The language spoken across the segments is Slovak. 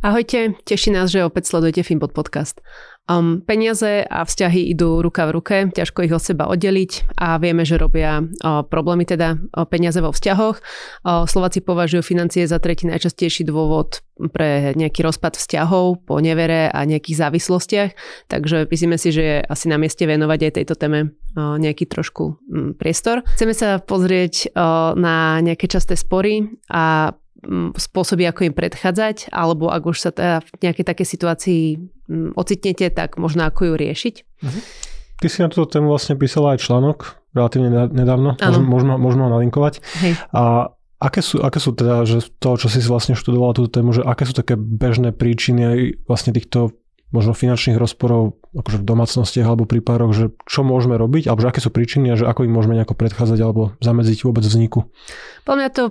Ahojte, teší nás, že opäť sledujete Finbot podcast. Um, peniaze a vzťahy idú ruka v ruke, ťažko ich od seba oddeliť a vieme, že robia uh, problémy teda uh, peniaze vo vzťahoch. Uh, Slováci považujú financie za tretí najčastejší dôvod pre nejaký rozpad vzťahov po nevere a nejakých závislostiach, takže myslíme si, že je asi na mieste venovať aj tejto téme uh, nejaký trošku um, priestor. Chceme sa pozrieť uh, na nejaké časté spory a spôsoby, ako im predchádzať, alebo ak už sa teda v nejakej takej situácii ocitnete, tak možno ako ju riešiť. Mhm. Ty si na túto tému vlastne písala aj článok relatívne nedávno, môžeme, môžeme ho nalinkovať. Hej. A aké sú, aké sú teda, že to, čo si vlastne študovala túto tému, že aké sú také bežné príčiny vlastne týchto možno finančných rozporov akože v domácnostiach alebo pri pároch, že čo môžeme robiť, alebo že aké sú príčiny a že ako im môžeme nejako predchádzať alebo zamedziť vôbec vzniku? Podľa mňa to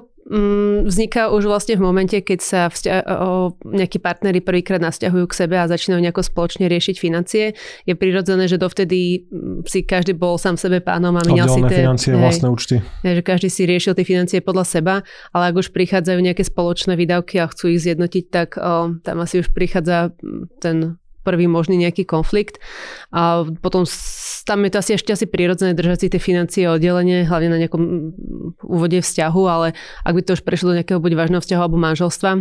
vzniká už vlastne v momente, keď sa vzťa- o, nejakí partnery prvýkrát nasťahujú k sebe a začínajú nejako spoločne riešiť financie. Je prirodzené, že dovtedy mm, si každý bol sám sebe pánom a minal si tie... financie, hej, vlastné účty. Hej, že každý si riešil tie financie podľa seba, ale ak už prichádzajú nejaké spoločné výdavky a chcú ich zjednotiť, tak o, tam asi už prichádza mm, ten prvý možný nejaký konflikt. A potom tam je to asi ešte asi prirodzené držať si tie financie oddelenie, hlavne na nejakom úvode vzťahu, ale ak by to už prešlo do nejakého buď vážneho vzťahu alebo manželstva,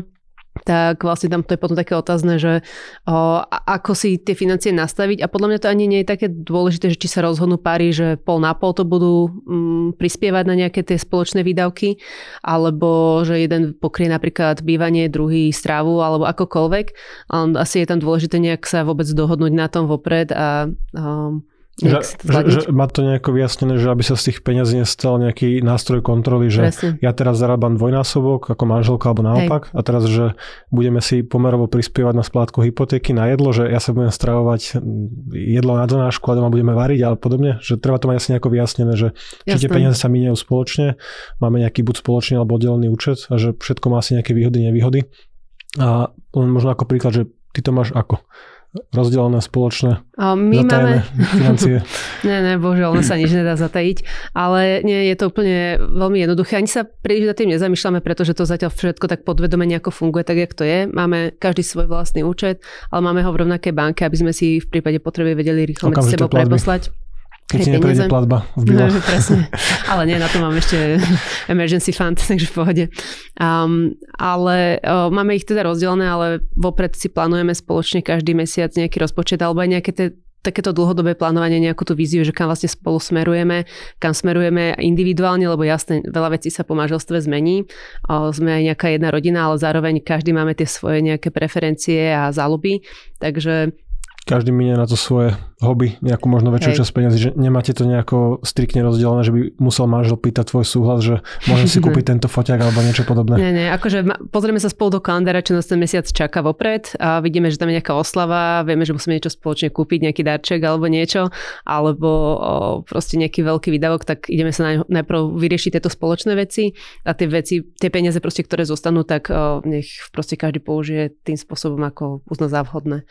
tak vlastne tam to je potom také otázne, že o, ako si tie financie nastaviť a podľa mňa to ani nie je také dôležité, že či sa rozhodnú páry, že pol na pol to budú mm, prispievať na nejaké tie spoločné výdavky, alebo že jeden pokrie napríklad bývanie, druhý strávu alebo akokoľvek. Asi je tam dôležité nejak sa vôbec dohodnúť na tom vopred a um, že, že, že má to nejako vyjasnené, že aby sa z tých peňazí nestal nejaký nástroj kontroly, že Presne. ja teraz zarábam dvojnásobok ako manželka alebo naopak Hej. a teraz, že budeme si pomerovo prispievať na splátku hypotéky na jedlo, že ja sa budem stravovať jedlo na donášku a doma budeme variť a podobne, že treba to mať asi nejako vyjasnené, že či tie peniaze sa minie spoločne, máme nejaký buď spoločný alebo oddelený účet a že všetko má asi nejaké výhody, nevýhody. A len možno ako príklad, že ty to máš ako? Rozdelené spoločné a my máme... financie. ne, ne, bohužiaľ, ono sa nič nedá zatajiť, ale nie, je to úplne veľmi jednoduché. Ani sa príliš za tým nezamýšľame, pretože to zatiaľ všetko tak podvedome nejako funguje, tak jak to je. Máme každý svoj vlastný účet, ale máme ho v rovnakej banke, aby sme si v prípade potreby vedeli rýchlo medzi sebou preposlať. Keď si neprejde platba v bilo. No, presne. Ale nie, na to mám ešte emergency fund, takže v pohode. Um, ale uh, máme ich teda rozdelené, ale vopred si plánujeme spoločne každý mesiac nejaký rozpočet alebo aj nejaké tie takéto dlhodobé plánovanie, nejakú tú víziu, že kam vlastne spolu smerujeme, kam smerujeme individuálne, lebo jasne, veľa vecí sa po manželstve zmení. Sme aj nejaká jedna rodina, ale zároveň každý máme tie svoje nejaké preferencie a záľuby. Takže každý minie na to svoje hobby, nejakú možno väčšiu Hej. časť peniazy, že nemáte to nejako striktne rozdelené, že by musel manžel pýtať tvoj súhlas, že môžem si kúpiť tento foťák alebo niečo podobné. Nie, nie, akože pozrieme sa spolu do kalendára, čo nás ten mesiac čaká vopred a vidíme, že tam je nejaká oslava, vieme, že musíme niečo spoločne kúpiť, nejaký darček alebo niečo, alebo o, proste nejaký veľký výdavok, tak ideme sa najprv vyriešiť tieto spoločné veci a tie veci, tie peniaze proste, ktoré zostanú, tak o, nech proste každý použije tým spôsobom, ako uzná za vhodné.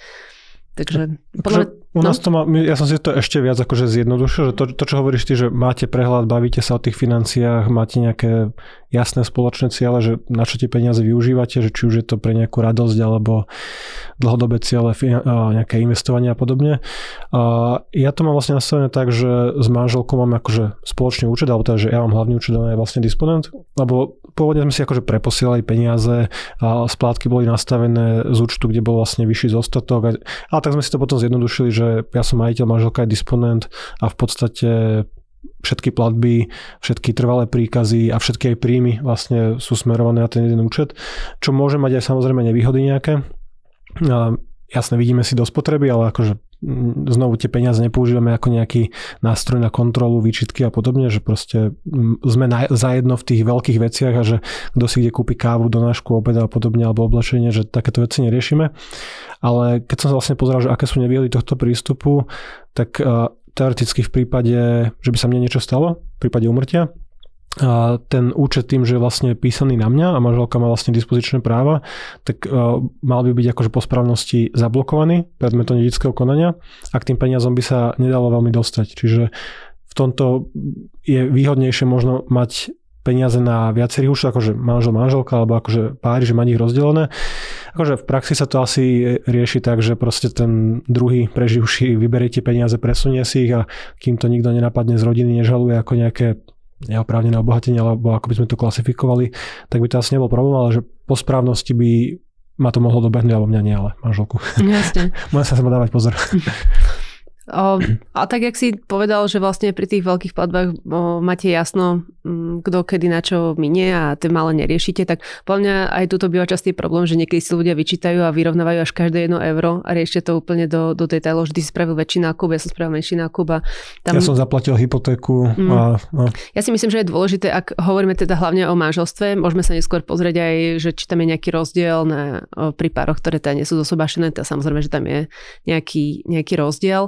Takže podľa u nás no? to má, ja som si to ešte viac akože zjednodušil, že to, to, čo hovoríš ty, že máte prehľad, bavíte sa o tých financiách, máte nejaké jasné spoločné ciele, že na čo tie peniaze využívate, že či už je to pre nejakú radosť alebo dlhodobé ciele, nejaké investovanie a podobne. A ja to mám vlastne nastavené tak, že s manželkou máme akože spoločný účet, alebo teda, že ja mám hlavný účet, ona je vlastne disponent, lebo pôvodne sme si akože preposielali peniaze a splátky boli nastavené z účtu, kde bol vlastne vyšší zostatok. A, ale tak sme si to potom zjednodušili, že ja som majiteľ, manželka je disponent a v podstate všetky platby, všetky trvalé príkazy a všetky aj príjmy vlastne sú smerované na ten jeden účet, čo môže mať aj samozrejme nevýhody nejaké. A jasne, vidíme si do spotreby, ale akože znovu tie peniaze nepoužívame ako nejaký nástroj na kontrolu, výčitky a podobne, že proste sme na, zajedno v tých veľkých veciach a že kto si ide kúpi kávu, donášku, obeda a podobne alebo oblečenie, že takéto veci neriešime. Ale keď som sa vlastne pozeral, že aké sú nevýhody tohto prístupu, tak teoreticky v prípade, že by sa mne niečo stalo, v prípade umrtia, a ten účet tým, že je vlastne písaný na mňa a manželka má vlastne dispozičné práva, tak uh, mal by byť akože po správnosti zablokovaný predmetom dedického konania a k tým peniazom by sa nedalo veľmi dostať. Čiže v tomto je výhodnejšie možno mať peniaze na viacerých už, akože manžel, manželka, alebo akože páry, že má ich rozdelené. Akože v praxi sa to asi rieši tak, že proste ten druhý preživší vyberie tie peniaze, presunie si ich a kým to nikto nenapadne z rodiny, nežaluje ako nejaké neoprávnené obohatenie, alebo ako by sme to klasifikovali, tak by to asi nebol problém, ale že po správnosti by ma to mohlo dobehnúť, alebo mňa nie, ale manželku. Jasne. Môžem sa dávať pozor. A tak, jak si povedal, že vlastne pri tých veľkých platbách máte jasno, m, kto kedy na čo minie a tie malé neriešite, tak podľa mňa aj tuto býva častý problém, že niekedy si ľudia vyčítajú a vyrovnávajú až každé jedno euro a riešite to úplne do, do detailov, ty si spravil väčší nákup, ja som spravil menší nákup a tam... Ja som zaplatil hypotéku mm. a... No. Ja si myslím, že je dôležité, ak hovoríme teda hlavne o manželstve, môžeme sa neskôr pozrieť aj, že či tam je nejaký rozdiel na, pri pároch, ktoré teda nie sú zosobášené, to samozrejme, že tam je nejaký, nejaký rozdiel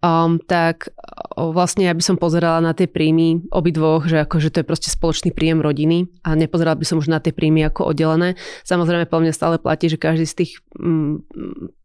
um, tak vlastne ja by som pozerala na tie príjmy obidvoch, že akože to je proste spoločný príjem rodiny a nepozerala by som už na tie príjmy ako oddelené. Samozrejme, po mňa stále platí, že každý z tých, um,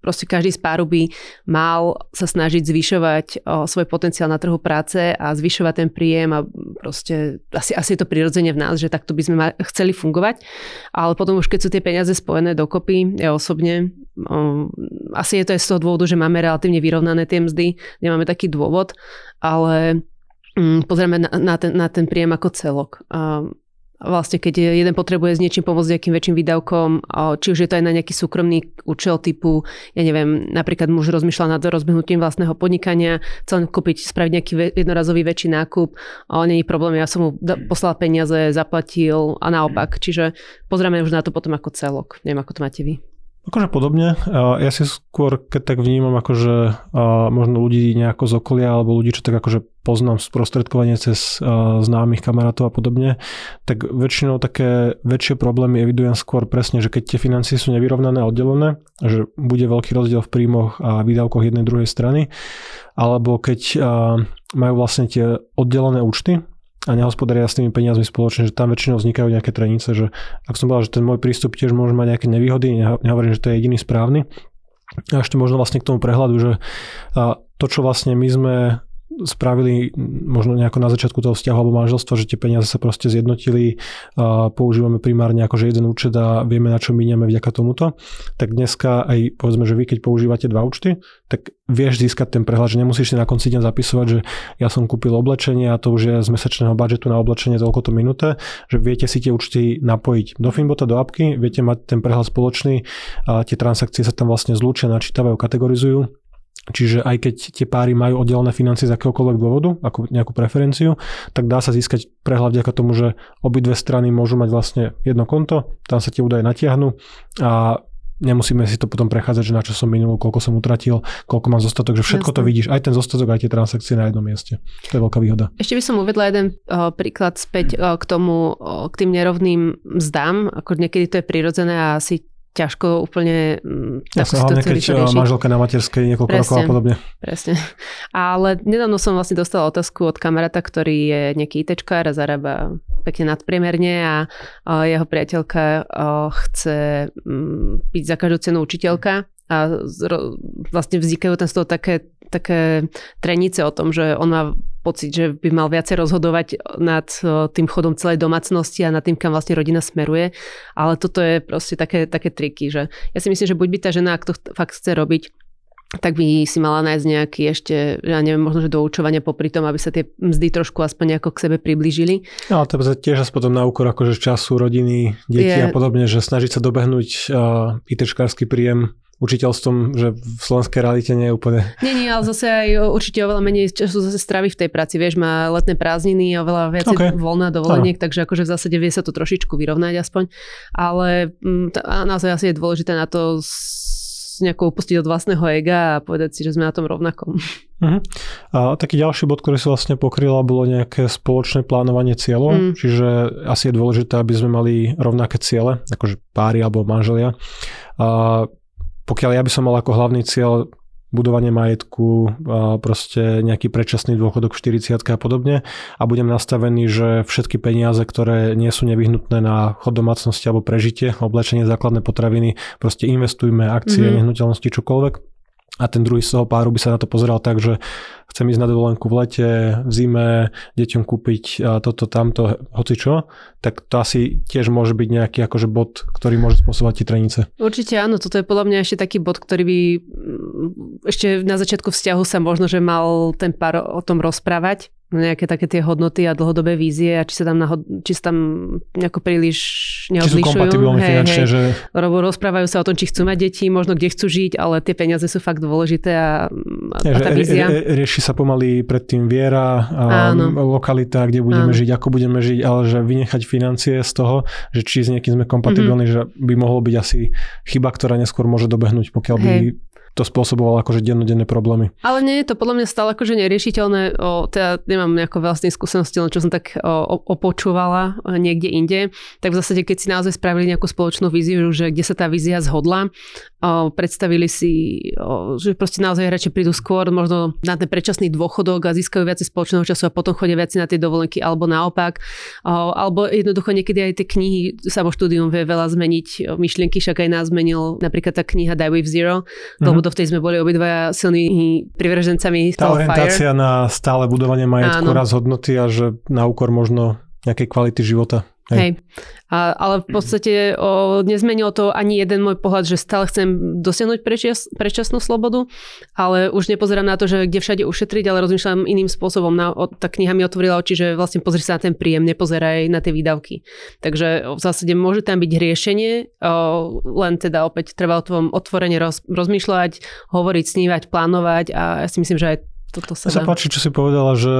proste každý z páru by mal sa snažiť zvyšovať o, svoj potenciál na trhu práce a zvyšovať ten príjem a proste asi, asi je to prirodzene v nás, že takto by sme ma, chceli fungovať. Ale potom už keď sú tie peniaze spojené dokopy, ja osobne, o, asi je to aj z toho dôvodu, že máme relatívne vyrovnané tie mzdy, nemáme taký dôvod, ale mm, pozrieme na, na, ten, na ten príjem ako celok. A vlastne keď jeden potrebuje s niečím pomôcť nejakým väčším výdavkom, či už je to aj na nejaký súkromný účel typu, ja neviem, napríklad muž rozmýšľa nad rozbehnutím vlastného podnikania, chcel kúpiť, spraviť nejaký jednorazový väčší nákup, ale je problém, ja som mu poslal peniaze, zaplatil a naopak. Čiže pozrieme už na to potom ako celok. Neviem, ako to máte vy. Akože podobne. Ja si skôr, keď tak vnímam, akože možno ľudí nejako z okolia alebo ľudí, čo tak akože poznám sprostredkovanie cez známych kamarátov a podobne, tak väčšinou také väčšie problémy evidujem skôr presne, že keď tie financie sú nevyrovnané a oddelené, že bude veľký rozdiel v príjmoch a výdavkoch jednej druhej strany, alebo keď majú vlastne tie oddelené účty, a nehospodária s tými peniazmi spoločne, že tam väčšinou vznikajú nejaké trenice, že ak som povedal, že ten môj prístup tiež môže mať nejaké nevýhody, nehovorím, že to je jediný správny. A ešte možno vlastne k tomu prehľadu, že to, čo vlastne my sme spravili možno nejako na začiatku toho vzťahu alebo manželstva, že tie peniaze sa proste zjednotili, a používame primárne akože jeden účet a vieme na čo miniame vďaka tomuto, tak dneska aj povedzme, že vy keď používate dva účty, tak vieš získať ten prehľad, že nemusíš si na konci dňa zapisovať, že ja som kúpil oblečenie a to už je z mesačného budžetu na oblečenie toľko to minúte, že viete si tie účty napojiť do Finbota, do apky, viete mať ten prehľad spoločný a tie transakcie sa tam vlastne zlúčia, načítavajú, kategorizujú Čiže aj keď tie páry majú oddelené financie z akéhokoľvek dôvodu, ako nejakú preferenciu, tak dá sa získať prehľad vďaka tomu, že obidve strany môžu mať vlastne jedno konto, tam sa tie údaje natiahnu a nemusíme si to potom prechádzať, že na čo som minul, koľko som utratil, koľko mám zostatok, že všetko Jasne. to vidíš, aj ten zostatok, aj tie transakcie na jednom mieste. To je veľká výhoda. Ešte by som uvedla jeden o, príklad späť o, k tomu, o, k tým nerovným mzdám, ako niekedy to je prirodzené a asi ťažko úplne mm, tak hlavne keď manželka na materskej niekoľko presne, rokov a podobne. Presne. Ale nedávno som vlastne dostala otázku od kamaráta, ktorý je nejaký ITčkár a zarába pekne nadpriemerne a, a jeho priateľka a, chce mm, byť za každú cenu učiteľka a vlastne vznikajú tam z toho také, také trenice o tom, že on má pocit, že by mal viacej rozhodovať nad tým chodom celej domácnosti a nad tým, kam vlastne rodina smeruje. Ale toto je proste také, také triky, že ja si myslím, že buď by tá žena, ak to fakt chce robiť, tak by si mala nájsť nejaký ešte, ja neviem, možno, že doučovanie popri tom, aby sa tie mzdy trošku aspoň nejako k sebe priblížili. No, to je tiež potom na úkor akože času rodiny, deti je... a podobne, že snažiť sa dobehnúť uh, ITčkársky príjem učiteľstvom, že v slovenskej realite nie je úplne... Nie, nie, ale zase aj určite oveľa menej času zase straví v tej práci. Vieš, má letné prázdniny, oveľa viac okay. voľná dovoleniek, takže akože v zásade vie sa to trošičku vyrovnať aspoň. Ale m, mm, t- naozaj asi je dôležité na to s nejako upustiť od vlastného ega a povedať si, že sme na tom rovnakom. Uh-huh. A taký ďalší bod, ktorý si vlastne pokryla, bolo nejaké spoločné plánovanie cieľov, mm. čiže asi je dôležité, aby sme mali rovnaké ciele, akože páry alebo manželia. A pokiaľ ja by som mal ako hlavný cieľ budovanie majetku, a proste nejaký predčasný dôchodok v 40 a podobne a budem nastavený, že všetky peniaze, ktoré nie sú nevyhnutné na chod domácnosti alebo prežitie, oblečenie, základné potraviny, proste investujme akcie, mm-hmm. nehnuteľnosti, čokoľvek a ten druhý z toho páru by sa na to pozeral tak, že chcem ísť na dovolenku v lete, v zime, deťom kúpiť toto, tamto, hoci čo, tak to asi tiež môže byť nejaký akože bod, ktorý môže spôsobovať tie trenice. Určite áno, toto je podľa mňa ešte taký bod, ktorý by mm, ešte na začiatku vzťahu sa možno, že mal ten pár o tom rozprávať, nejaké také tie hodnoty a dlhodobé vízie a či sa tam, nahod- či sa tam nejako príliš neodlišujú. Či sú kompatibilné hej, finančne, hej. že... Rozprávajú sa o tom, či chcú mať deti, možno kde chcú žiť, ale tie peniaze sú fakt dôležité a, a, a tá vízia. Rie, rieši sa pomaly predtým viera, Áno. lokalita, kde budeme Áno. žiť, ako budeme žiť, ale že vynechať financie z toho, že či s niekým sme kompatibilní, mm-hmm. že by mohlo byť asi chyba, ktorá neskôr môže dobehnúť, pokiaľ by hej to spôsobovalo akože dennodenné problémy. Ale nie je to podľa mňa stále akože neriešiteľné, o, teda nemám nejako vlastnej skúsenosti, len čo som tak o, opočúvala niekde inde, tak v zásade keď si naozaj spravili nejakú spoločnú víziu, že kde sa tá vízia zhodla, o, predstavili si, o, že proste naozaj radšej prídu skôr možno na ten predčasný dôchodok a získajú viac spoločného času a potom chodia viac na tie dovolenky alebo naopak. O, alebo jednoducho niekedy aj tie knihy, samo štúdium vie veľa zmeniť. Myšlienky, však aj nás zmenil. Napríklad tá kniha Die with Zero, mm-hmm tej sme boli obidvaja silní privržencami Tá orientácia Fire. na stále budovanie majetku, raz hodnoty a že na úkor možno nejakej kvality života. Hej. Hej. A, ale v podstate o, nezmenilo to ani jeden môj pohľad, že stále chcem dosiahnuť prečas, predčasnú slobodu, ale už nepozerám na to, že kde všade ušetriť, ale rozmýšľam iným spôsobom. Na, o, tá kniha mi otvorila oči, že vlastne pozri sa na ten príjem, nepozeraj na tie výdavky. Takže v zásade môže tam byť riešenie, o, len teda opäť treba o tom otvorene roz, rozmýšľať, hovoriť, snívať, plánovať a ja si myslím, že aj toto sa dá. páči, čo si povedala, že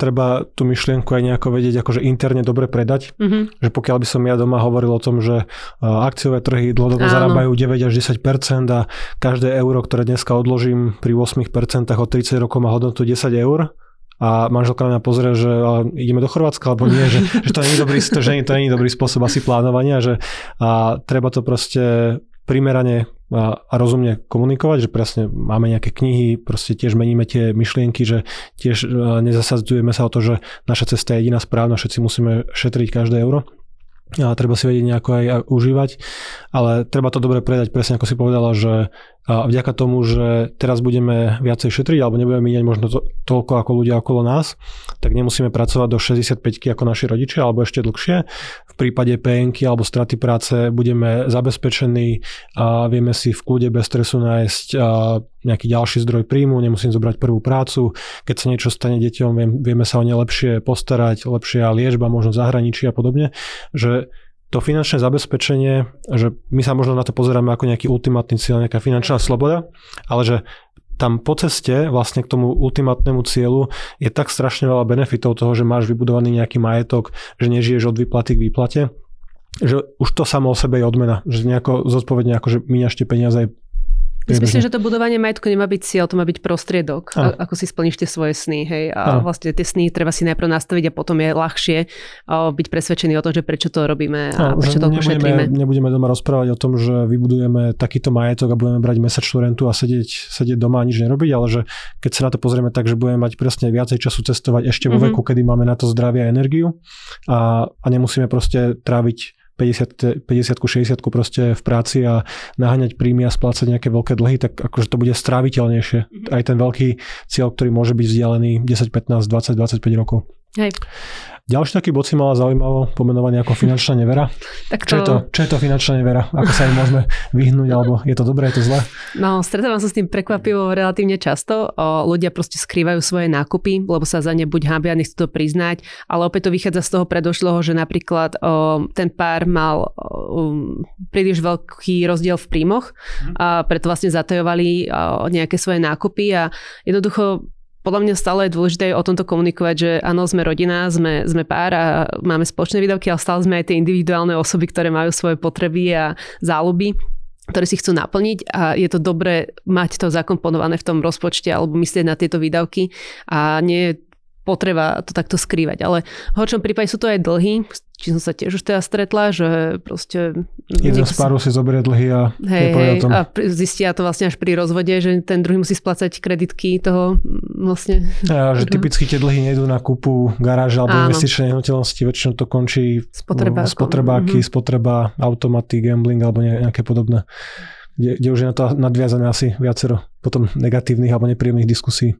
treba tú myšlienku aj nejako vedieť akože interne dobre predať. Mm-hmm. Že pokiaľ by som ja doma hovoril o tom, že akciové trhy dlhodobo Áno. zarábajú 9 až 10% a každé euro, ktoré dneska odložím pri 8% o 30 rokov má hodnotu 10 eur, a manželka na mňa pozrie, že ideme do Chorvátska, alebo nie, že, že to nie je dobrý, to, že to nie je dobrý spôsob asi plánovania, že a treba to proste primerane a, a rozumne komunikovať, že presne máme nejaké knihy, proste tiež meníme tie myšlienky, že tiež e, nezasadzujeme sa o to, že naša cesta je jediná správna, všetci musíme šetriť každé euro. A treba si vedieť nejako aj užívať, ale treba to dobre predať, presne ako si povedala, že vďaka tomu, že teraz budeme viacej šetriť alebo nebudeme míňať možno to, toľko ako ľudia okolo nás, tak nemusíme pracovať do 65 ako naši rodičia alebo ešte dlhšie. V prípade PNK alebo straty práce budeme zabezpečení a vieme si v kľude bez stresu nájsť nejaký ďalší zdroj príjmu, nemusím zobrať prvú prácu. Keď sa niečo stane deťom, vieme sa o ne lepšie postarať, lepšia liečba, možno zahraničí a podobne, že to finančné zabezpečenie, že my sa možno na to pozeráme ako nejaký ultimátny cieľ, nejaká finančná sloboda, ale že tam po ceste vlastne k tomu ultimátnemu cieľu je tak strašne veľa benefitov toho, že máš vybudovaný nejaký majetok, že nežiješ od výplaty k výplate, že už to samo o sebe je odmena, že nejako zodpovedne ako, že míňaš tie peniaze aj myslím, že to budovanie majetku nemá byť cieľ, to má byť prostriedok, a. ako si splníš tie svoje sny. Hej? A, a vlastne tie sny treba si najprv nastaviť a potom je ľahšie byť presvedčený o tom, že prečo to robíme a, a prečo to nebudeme, šetríme. Nebudeme doma rozprávať o tom, že vybudujeme takýto majetok a budeme brať mesačnú rentu a sedieť, sedieť doma a nič nerobiť, ale že keď sa na to pozrieme tak, že budeme mať presne viacej času cestovať ešte vo mm-hmm. veku, kedy máme na to zdravie a energiu a, a nemusíme proste tráviť 50, 60 60 proste v práci a naháňať príjmy a splácať nejaké veľké dlhy, tak akože to bude stráviteľnejšie. Mm-hmm. Aj ten veľký cieľ, ktorý môže byť vzdialený 10, 15, 20, 25 rokov. Hej. Ďalší taký bod si mala zaujímavo pomenovanie ako finančná nevera. Tak to... čo, je to, čo je to finančná nevera? Ako sa im môžeme vyhnúť? Alebo je to dobré, je to zlé? No, stretávam sa s tým prekvapivo relatívne často. O, ľudia proste skrývajú svoje nákupy, lebo sa za ne buď hábia, nechcú to priznať, ale opäť to vychádza z toho predošlého, že napríklad o, ten pár mal o, príliš veľký rozdiel v príjmoch mhm. a preto vlastne zatajovali o, nejaké svoje nákupy a jednoducho podľa mňa stále je dôležité o tomto komunikovať, že áno, sme rodina, sme, sme pár a máme spoločné výdavky, ale stále sme aj tie individuálne osoby, ktoré majú svoje potreby a záľuby ktoré si chcú naplniť a je to dobré mať to zakomponované v tom rozpočte alebo myslieť na tieto výdavky a nie je potreba to takto skrývať. Ale v horšom prípade sú to aj dlhy, či som sa tiež už teda stretla, že proste... Jeden z páru si zoberie dlhy a hej, hej, tom. A zistia to vlastne až pri rozvode, že ten druhý musí splácať kreditky toho vlastne... A, že typicky tie dlhy nejdú na kúpu garáže alebo investičnej nehnuteľnosti, väčšinou to končí spotrebáky, mm-hmm. spotreba, automaty, gambling alebo nejaké podobné. kde, kde už je na to nadviazané asi viacero potom negatívnych alebo nepríjemných diskusí.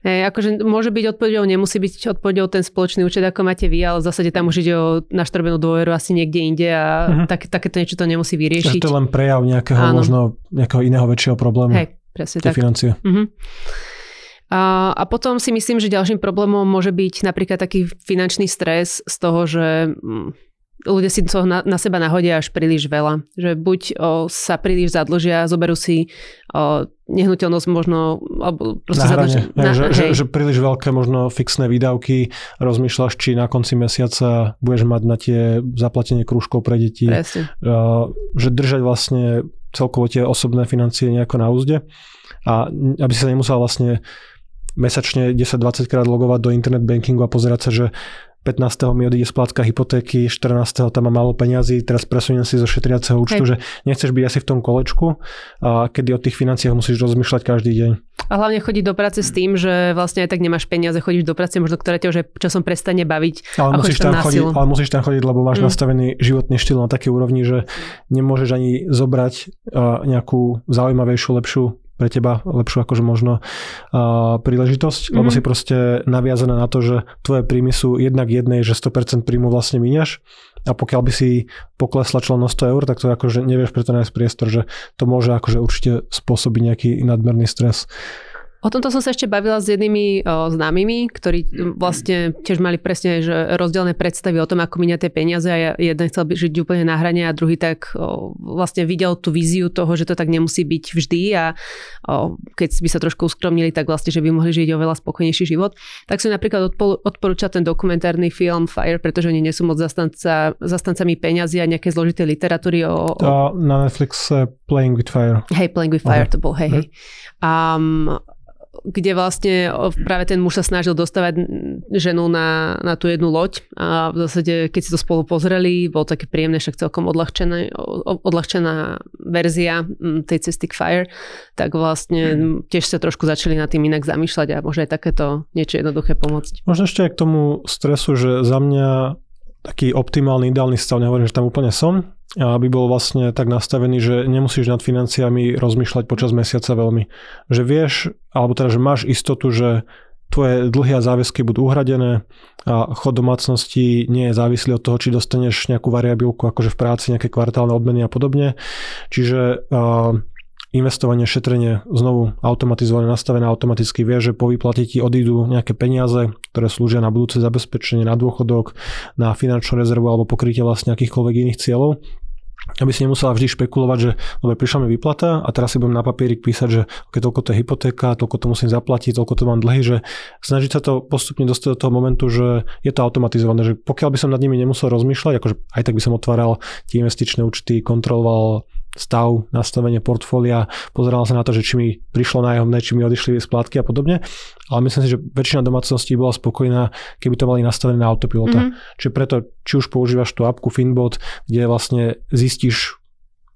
Hey, akože môže byť odpovedou, nemusí byť odpovedou ten spoločný účet, ako máte vy, ale v zásade tam už ide o naštrbenú dôveru asi niekde inde a uh-huh. tak, takéto niečo to nemusí vyriešiť. to je len prejav nejakého Áno. možno nejakého iného väčšieho problému. Hej, presne tak. financie. Uh-huh. A, a potom si myslím, že ďalším problémom môže byť napríklad taký finančný stres z toho, že mm, ľudia si toho na, na seba nahodia až príliš veľa. Že buď o, sa príliš zadlžia, zoberú si o, nehnuteľnosť možno... Alebo proste na zadlžia, na, že, že, že príliš veľké možno fixné výdavky, rozmýšľaš, či na konci mesiaca budeš mať na tie zaplatenie krúžkov pre deti. Presne. O, že držať vlastne celkovo tie osobné financie nejako na úzde a aby si sa nemusel vlastne mesačne 10-20 krát logovať do internet bankingu a pozerať sa, že 15. mi odíde splátka hypotéky, 14. tam mám málo peňazí, teraz presuniem si zo šetriaceho účtu, Hej. že nechceš byť asi v tom kolečku, a kedy o tých financiách musíš rozmýšľať každý deň. A hlavne chodiť do práce s tým, že vlastne aj tak nemáš peniaze, chodíš do práce, možno ktoré ťa už časom prestane baviť. Ale, musíš tam, tam chodiť, ale musíš tam chodiť, lebo máš mm. nastavený životný štýl na takej úrovni, že nemôžeš ani zobrať uh, nejakú zaujímavejšiu, lepšiu pre teba lepšiu akože možno uh, príležitosť, mm-hmm. lebo mhm. si proste naviazaná na to, že tvoje príjmy sú jednak jednej, že 100% príjmu vlastne miniaš a pokiaľ by si poklesla člen 100 eur, tak to akože nevieš preto nájsť priestor, že to môže akože určite spôsobiť nejaký nadmerný stres. O tomto som sa ešte bavila s jednými o, známymi, ktorí vlastne tiež mali presne že rozdielne predstavy o tom, ako minia tie peniaze a jeden chcel žiť úplne na hrane a druhý tak o, vlastne videl tú víziu toho, že to tak nemusí byť vždy a o, keď by sa trošku uskromnili, tak vlastne, že by mohli žiť oveľa spokojnejší život. Tak som napríklad odpol, odporúčal ten dokumentárny film Fire, pretože oni nie sú moc zastanca, zastancami peniazy a nejaké zložité literatúry o... o... na Netflix Playing with Fire. Hej, Playing with Fire okay. to bol, hej, hej. Um, kde vlastne práve ten muž sa snažil dostávať ženu na, na tú jednu loď a v zásade, keď si to spolu pozreli, bol také príjemné, však celkom odľahčená, odľahčená verzia tej cesty k Fire, tak vlastne mm. tiež sa trošku začali na tým inak zamýšľať a môže aj takéto niečo jednoduché pomôcť. Možno ešte aj k tomu stresu, že za mňa taký optimálny, ideálny stav, nehovorím, že tam úplne som, aby bol vlastne tak nastavený, že nemusíš nad financiami rozmýšľať počas mesiaca veľmi. Že vieš, alebo teda, že máš istotu, že tvoje dlhy a záväzky budú uhradené a chod domácnosti nie je závislý od toho, či dostaneš nejakú variabilku akože v práci, nejaké kvartálne odmeny a podobne. Čiže uh, investovanie, šetrenie znovu automatizované, nastavené automaticky vie, že po vyplate ti odídu nejaké peniaze, ktoré slúžia na budúce zabezpečenie, na dôchodok, na finančnú rezervu alebo pokrytie vlastne akýchkoľvek iných cieľov. Aby si nemusela vždy špekulovať, že dobre, prišla mi výplata a teraz si budem na papierik písať, že okay, toľko to je hypotéka, toľko to musím zaplatiť, toľko to mám dlhy, že snažiť sa to postupne dostať do toho momentu, že je to automatizované, že pokiaľ by som nad nimi nemusel rozmýšľať, akože aj tak by som otváral tie investičné účty, kontroloval stav, nastavenie portfólia, pozeral sa na to, že či mi prišlo nájomné, či mi odišli splátky a podobne. Ale myslím si, že väčšina domácností bola spokojná, keby to mali nastavené na autopilota. Mm-hmm. Čiže preto, či už používaš tú apku Finbot, kde vlastne zistíš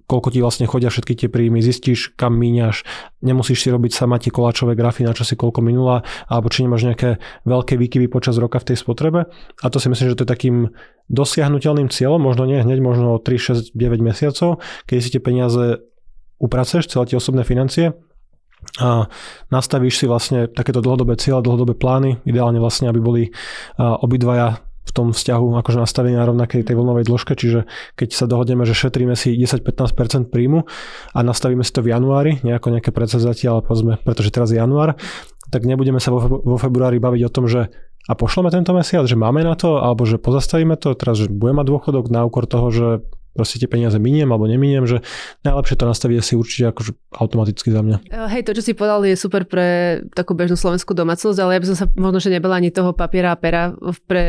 koľko ti vlastne chodia všetky tie príjmy, zistíš, kam míňaš, nemusíš si robiť sama tie koláčové grafy, na čo si koľko minula, alebo či nemáš nejaké veľké výkyvy počas roka v tej spotrebe. A to si myslím, že to je takým dosiahnutelným cieľom, možno nie hneď, možno 3, 6, 9 mesiacov, keď si tie peniaze upraceš, celé tie osobné financie, a nastavíš si vlastne takéto dlhodobé cieľe, dlhodobé plány, ideálne vlastne, aby boli obidvaja v tom vzťahu akože nastavení na rovnakej tej vlnovej dĺžke, čiže keď sa dohodneme, že šetríme si 10-15% príjmu a nastavíme si to v januári, nejako nejaké predsazatie, ale povedzme, pretože teraz je január, tak nebudeme sa vo februári baviť o tom, že a pošleme tento mesiac, že máme na to, alebo že pozastavíme to, teraz, že budeme mať dôchodok na úkor toho, že proste tie peniaze miniem alebo neminiem, že najlepšie to nastaviť asi určite akože automaticky za mňa. E, hej, to, čo si povedal, je super pre takú bežnú slovenskú domácnosť, ale ja by som sa možno, že nebala ani toho papiera a pera pre,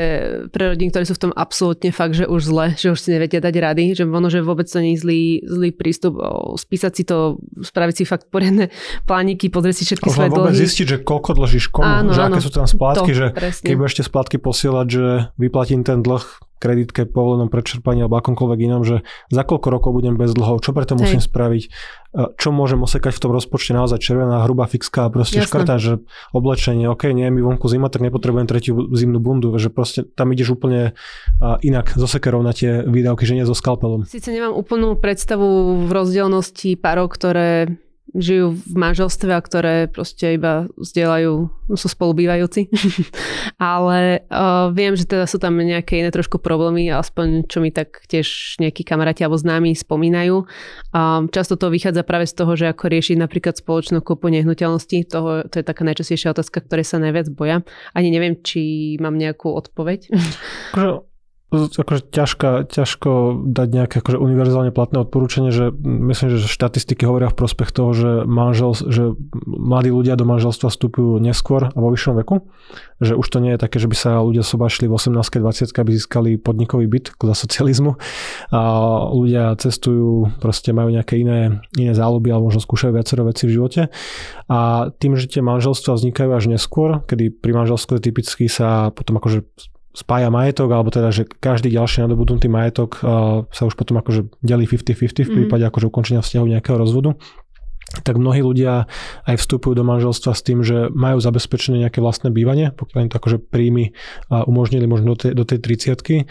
pre rodín, ktorí sú v tom absolútne fakt, že už zle, že už si nevedia dať rady, že možno, že vôbec to nie je zlý, zlý prístup, spísať si to, spraviť si fakt poriadne plániky, pozrieť si všetky svoje dlhy. zistiť, že koľko dlžíš komu, áno, že áno, aké sú tam splátky, to, že presne. keď budeš tie splátky posielať, že vyplatím ten dlh kreditke, povolenom prečerpaní alebo akomkoľvek inom, že za koľko rokov budem bez dlhov, čo preto musím Hej. spraviť, čo môžem osekať v tom rozpočte naozaj červená, hrubá fixka a proste Jasne. škrtá, že oblečenie, ok, nie je mi vonku zima, tak nepotrebujem tretiu zimnú bundu, že proste tam ideš úplne inak zo sekerov na tie výdavky, že nie so skalpelom. Sice nemám úplnú predstavu v rozdielnosti párov, ktoré žijú v manželstve a ktoré proste iba zdieľajú, sú spolubývajúci. Ale uh, viem, že teda sú tam nejaké iné trošku problémy, aspoň čo mi tak tiež nejakí kamaráti alebo známi spomínajú. Um, často to vychádza práve z toho, že ako riešiť napríklad spoločnú kúpu nehnuteľností. Toho, to je taká najčastejšia otázka, ktoré sa najviac boja. Ani neviem, či mám nejakú odpoveď. Akože akože ťažko, dať nejaké akože univerzálne platné odporúčanie, že myslím, že štatistiky hovoria v prospech toho, že, manžel, že mladí ľudia do manželstva vstupujú neskôr a vo vyššom veku. Že už to nie je také, že by sa ľudia sobašli v 18 20 aby získali podnikový byt za socializmu. A ľudia cestujú, proste majú nejaké iné, iné záľuby alebo možno skúšajú viacero veci v živote. A tým, že tie manželstva vznikajú až neskôr, kedy pri manželstve typicky sa potom akože spája majetok, alebo teda, že každý ďalší nadobudnutý majetok uh, sa už potom akože delí 50-50 v mhm. prípade mm. akože ukončenia vzťahu nejakého rozvodu tak mnohí ľudia aj vstupujú do manželstva s tým, že majú zabezpečené nejaké vlastné bývanie, pokiaľ im to akože príjmy umožnili možno do tej, do tej 30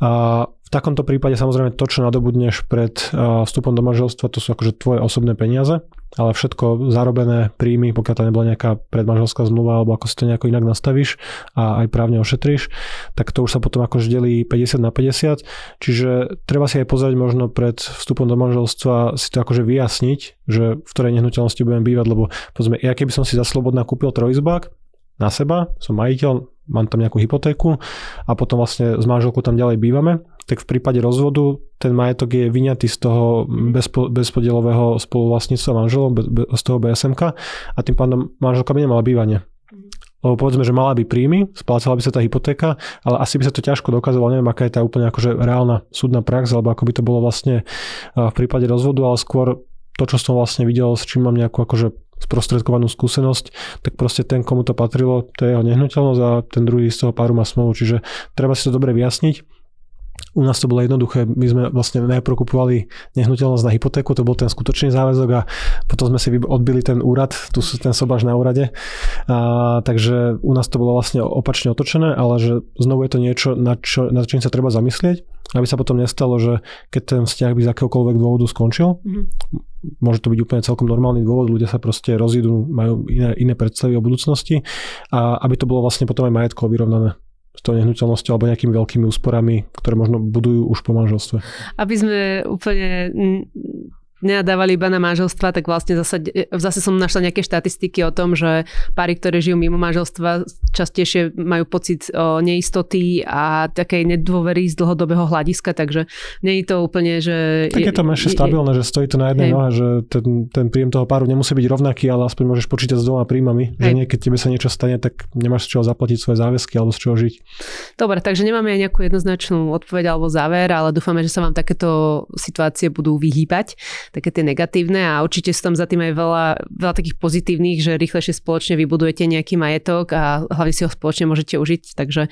a v takomto prípade samozrejme to, čo nadobudneš pred vstupom do manželstva, to sú akože tvoje osobné peniaze ale všetko zarobené príjmy, pokiaľ to nebola nejaká predmanželská zmluva alebo ako si to nejako inak nastavíš a aj právne ošetríš, tak to už sa potom akože delí 50 na 50. Čiže treba si aj pozrieť možno pred vstupom do manželstva si to akože vyjasniť, že v ktorej nehnuteľnosti budem bývať, lebo povedzme, ja keby som si za slobodná kúpil trojizbák na seba, som majiteľ, mám tam nejakú hypotéku a potom vlastne s manželkou tam ďalej bývame, tak v prípade rozvodu ten majetok je vyňatý z toho bezpo, bezpodielového spoluvlastníctva manželov, z toho BSMK a tým pádom manželka by nemala bývanie. Lebo povedzme, že mala by príjmy, splácala by sa tá hypotéka, ale asi by sa to ťažko dokázalo, neviem, aká je tá úplne akože reálna súdna prax, alebo ako by to bolo vlastne v prípade rozvodu, ale skôr to, čo som vlastne videl, s čím mám nejakú akože sprostredkovanú skúsenosť, tak proste ten, komu to patrilo, to je jeho nehnuteľnosť a ten druhý z toho páru má smolu. Čiže treba si to dobre vyjasniť u nás to bolo jednoduché. My sme vlastne najprv kupovali nehnuteľnosť na hypotéku, to bol ten skutočný záväzok a potom sme si odbili ten úrad, tu ten sobáš na úrade. A, takže u nás to bolo vlastne opačne otočené, ale že znovu je to niečo, na čo, na čím sa treba zamyslieť, aby sa potom nestalo, že keď ten vzťah by z akéhokoľvek dôvodu skončil, mm-hmm. môže to byť úplne celkom normálny dôvod, ľudia sa proste rozídu, majú iné, iné predstavy o budúcnosti a aby to bolo vlastne potom aj majetkovo vyrovnané s tou nehnuteľnosťou alebo nejakými veľkými úsporami, ktoré možno budujú už po manželstve. Aby sme úplne nenadávali iba na manželstva, tak vlastne zase, zase som našla nejaké štatistiky o tom, že páry, ktoré žijú mimo manželstva, častejšie majú pocit o neistoty a takej nedôvery z dlhodobého hľadiska, takže nie je to úplne, že... Tak je to menšie stabilné, že stojí to na jednej nohe, že ten, ten príjem toho páru nemusí byť rovnaký, ale aspoň môžeš počítať s dvoma príjmami, že nie, keď tebe sa niečo stane, tak nemáš z čoho zaplatiť svoje záväzky alebo z čoho žiť. Dobre, takže nemáme aj nejakú jednoznačnú odpoveď alebo záver, ale dúfame, že sa vám takéto situácie budú vyhýbať také tie negatívne a určite sú tam za tým aj veľa, veľa takých pozitívnych, že rýchlejšie spoločne vybudujete nejaký majetok a hlavne si ho spoločne môžete užiť, takže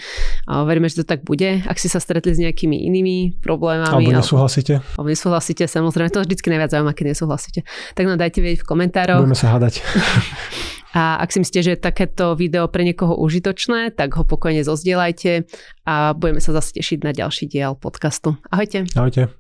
veríme, že to tak bude. Ak ste sa stretli s nejakými inými problémami. Alebo nesúhlasíte. Alebo nesúhlasíte, samozrejme, to vždycky najviac zaujíma, keď nesúhlasíte. Tak nám dajte vedieť v komentároch. Budeme sa hádať. A ak si myslíte, že je takéto video pre niekoho užitočné, tak ho pokojne zozdielajte a budeme sa zase tešiť na ďalší diel podcastu. Ahojte. Ahojte.